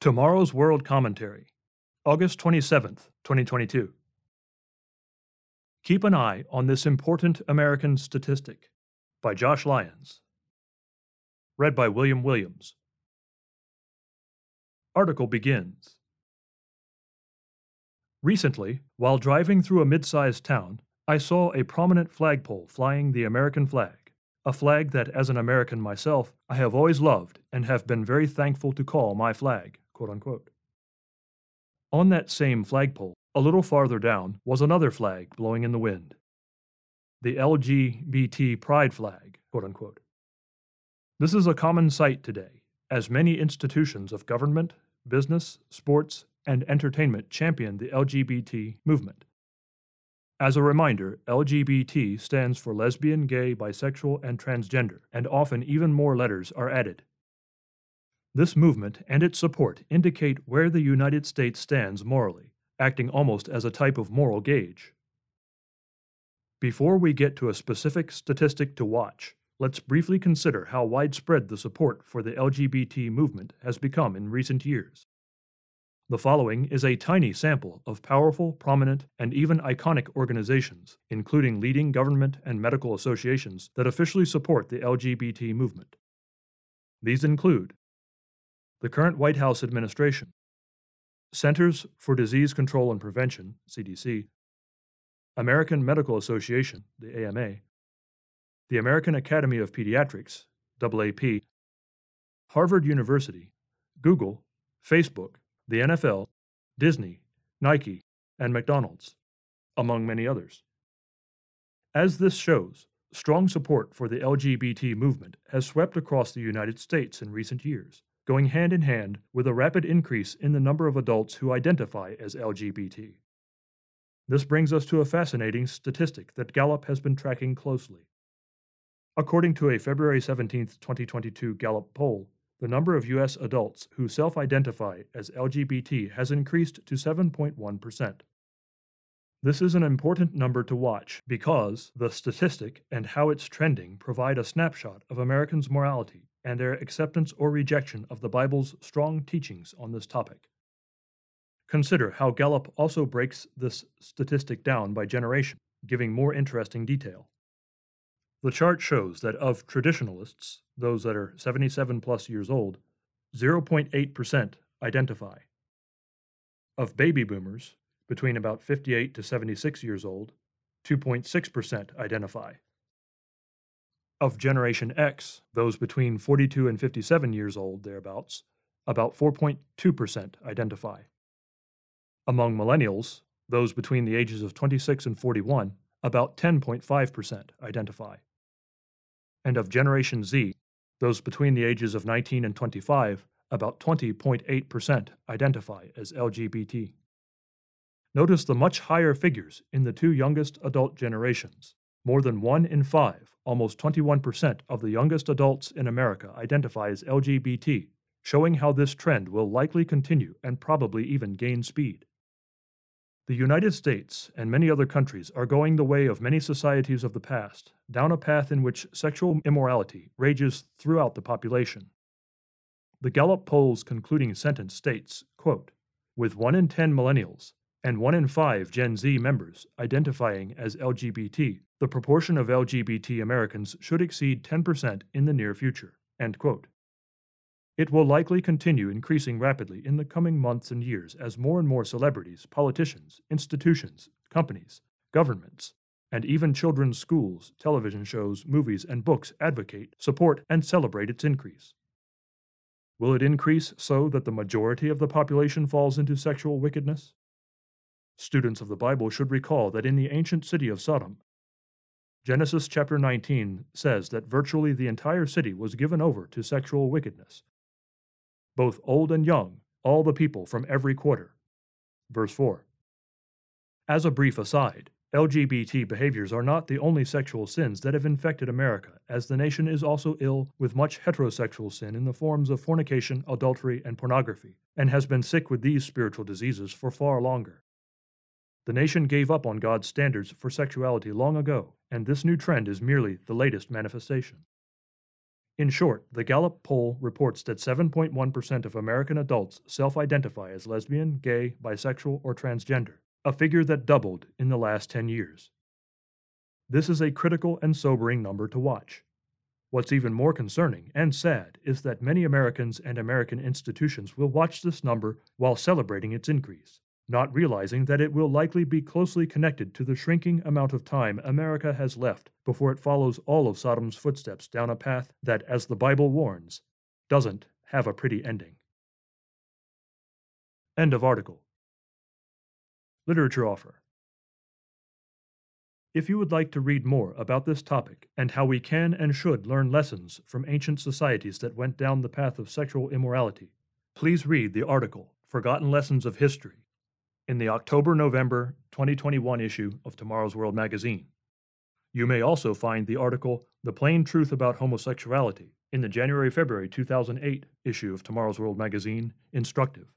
Tomorrow's World Commentary, August 27th, 2022. Keep an eye on this important American statistic by Josh Lyons. Read by William Williams. Article begins. Recently, while driving through a mid sized town, I saw a prominent flagpole flying the American flag, a flag that, as an American myself, I have always loved and have been very thankful to call my flag quote unquote. On that same flagpole, a little farther down, was another flag blowing in the wind. The LGBT pride flag, quote unquote. This is a common sight today, as many institutions of government, business, sports, and entertainment champion the LGBT movement. As a reminder, LGBT stands for lesbian, gay, bisexual, and transgender, and often even more letters are added. This movement and its support indicate where the United States stands morally, acting almost as a type of moral gauge. Before we get to a specific statistic to watch, let's briefly consider how widespread the support for the LGBT movement has become in recent years. The following is a tiny sample of powerful, prominent, and even iconic organizations, including leading government and medical associations that officially support the LGBT movement. These include the current White House administration, Centers for Disease Control and Prevention, CDC, American Medical Association, the AMA, the American Academy of Pediatrics, AAP, Harvard University, Google, Facebook, the NFL, Disney, Nike, and McDonald's, among many others. As this shows, strong support for the LGBT movement has swept across the United States in recent years going hand in hand with a rapid increase in the number of adults who identify as LGBT. This brings us to a fascinating statistic that Gallup has been tracking closely. According to a February 17, 2022 Gallup poll, the number of U.S. adults who self identify as LGBT has increased to 7.1%. This is an important number to watch because the statistic and how it's trending provide a snapshot of Americans' morality and their acceptance or rejection of the Bible's strong teachings on this topic. Consider how Gallup also breaks this statistic down by generation, giving more interesting detail. The chart shows that of traditionalists, those that are 77 plus years old, 0.8% identify. Of baby boomers, between about 58 to 76 years old, 2.6% identify. Of Generation X, those between 42 and 57 years old, thereabouts, about 4.2% identify. Among millennials, those between the ages of 26 and 41, about 10.5% identify. And of Generation Z, those between the ages of 19 and 25, about 20.8% identify as LGBT. Notice the much higher figures in the two youngest adult generations. More than one in five, almost 21% of the youngest adults in America identify as LGBT, showing how this trend will likely continue and probably even gain speed. The United States and many other countries are going the way of many societies of the past, down a path in which sexual immorality rages throughout the population. The Gallup poll's concluding sentence states, quote, With 1 in 10 millennials and 1 in 5 Gen Z members identifying as LGBT, the proportion of LGBT Americans should exceed 10% in the near future. It will likely continue increasing rapidly in the coming months and years as more and more celebrities, politicians, institutions, companies, governments, and even children's schools, television shows, movies, and books advocate, support, and celebrate its increase. Will it increase so that the majority of the population falls into sexual wickedness? Students of the Bible should recall that in the ancient city of Sodom, Genesis chapter 19 says that virtually the entire city was given over to sexual wickedness. Both old and young, all the people from every quarter. Verse 4. As a brief aside, LGBT behaviors are not the only sexual sins that have infected America, as the nation is also ill with much heterosexual sin in the forms of fornication, adultery, and pornography, and has been sick with these spiritual diseases for far longer. The nation gave up on God's standards for sexuality long ago, and this new trend is merely the latest manifestation. In short, the Gallup poll reports that 7.1% of American adults self identify as lesbian, gay, bisexual, or transgender, a figure that doubled in the last 10 years. This is a critical and sobering number to watch. What's even more concerning and sad is that many Americans and American institutions will watch this number while celebrating its increase, not realizing that it will likely be closely connected to the shrinking amount of time America has left before it follows all of Sodom's footsteps down a path that, as the Bible warns, doesn't have a pretty ending. End of article. Literature offer. If you would like to read more about this topic and how we can and should learn lessons from ancient societies that went down the path of sexual immorality, please read the article Forgotten Lessons of History in the October November 2021 issue of Tomorrow's World magazine. You may also find the article The Plain Truth About Homosexuality in the January February 2008 issue of Tomorrow's World magazine instructive.